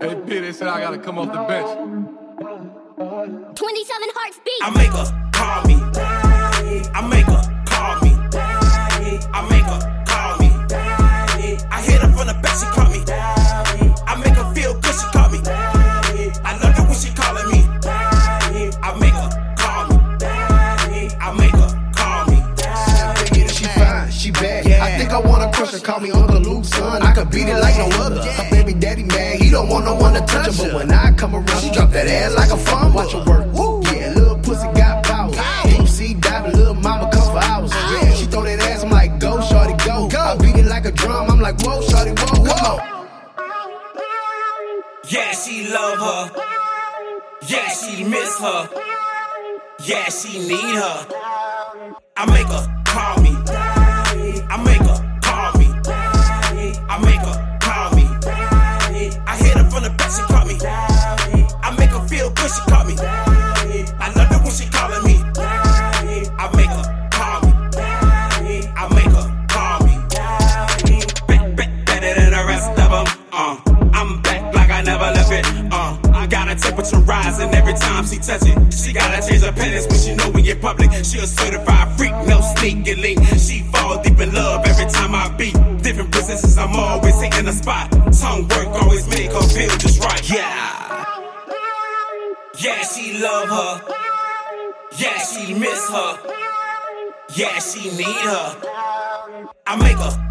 Hey, Peter said I gotta come off the bench. 27 hearts beat. I make her call me. I make her she bad. I think I wanna crush her. Call me Uncle Luke's son. I could beat it like no other. Her baby daddy mad, he don't want no one to touch her. But when I come around, she drop that ass like a fumble. Watch her work. Yeah, little pussy got power. Deep sea diving, little mama come for hours. Yeah, she throw that ass, I'm like, go, shorty, go. I beat it like a drum, I'm like, whoa, shorty, whoa, on. Yeah, she love her. Yeah, she miss her. Yeah, she need her. I make her call me. Rising every time she touch it. She gotta change her panties when she know we in public. She a certified freak, no sneaky link. She fall deep in love every time I beat. Different positions, I'm always hitting the spot. Tongue work always make her feel just right. Yeah. Yeah, she love her. Yeah, she miss her. Yeah, she need her. I make her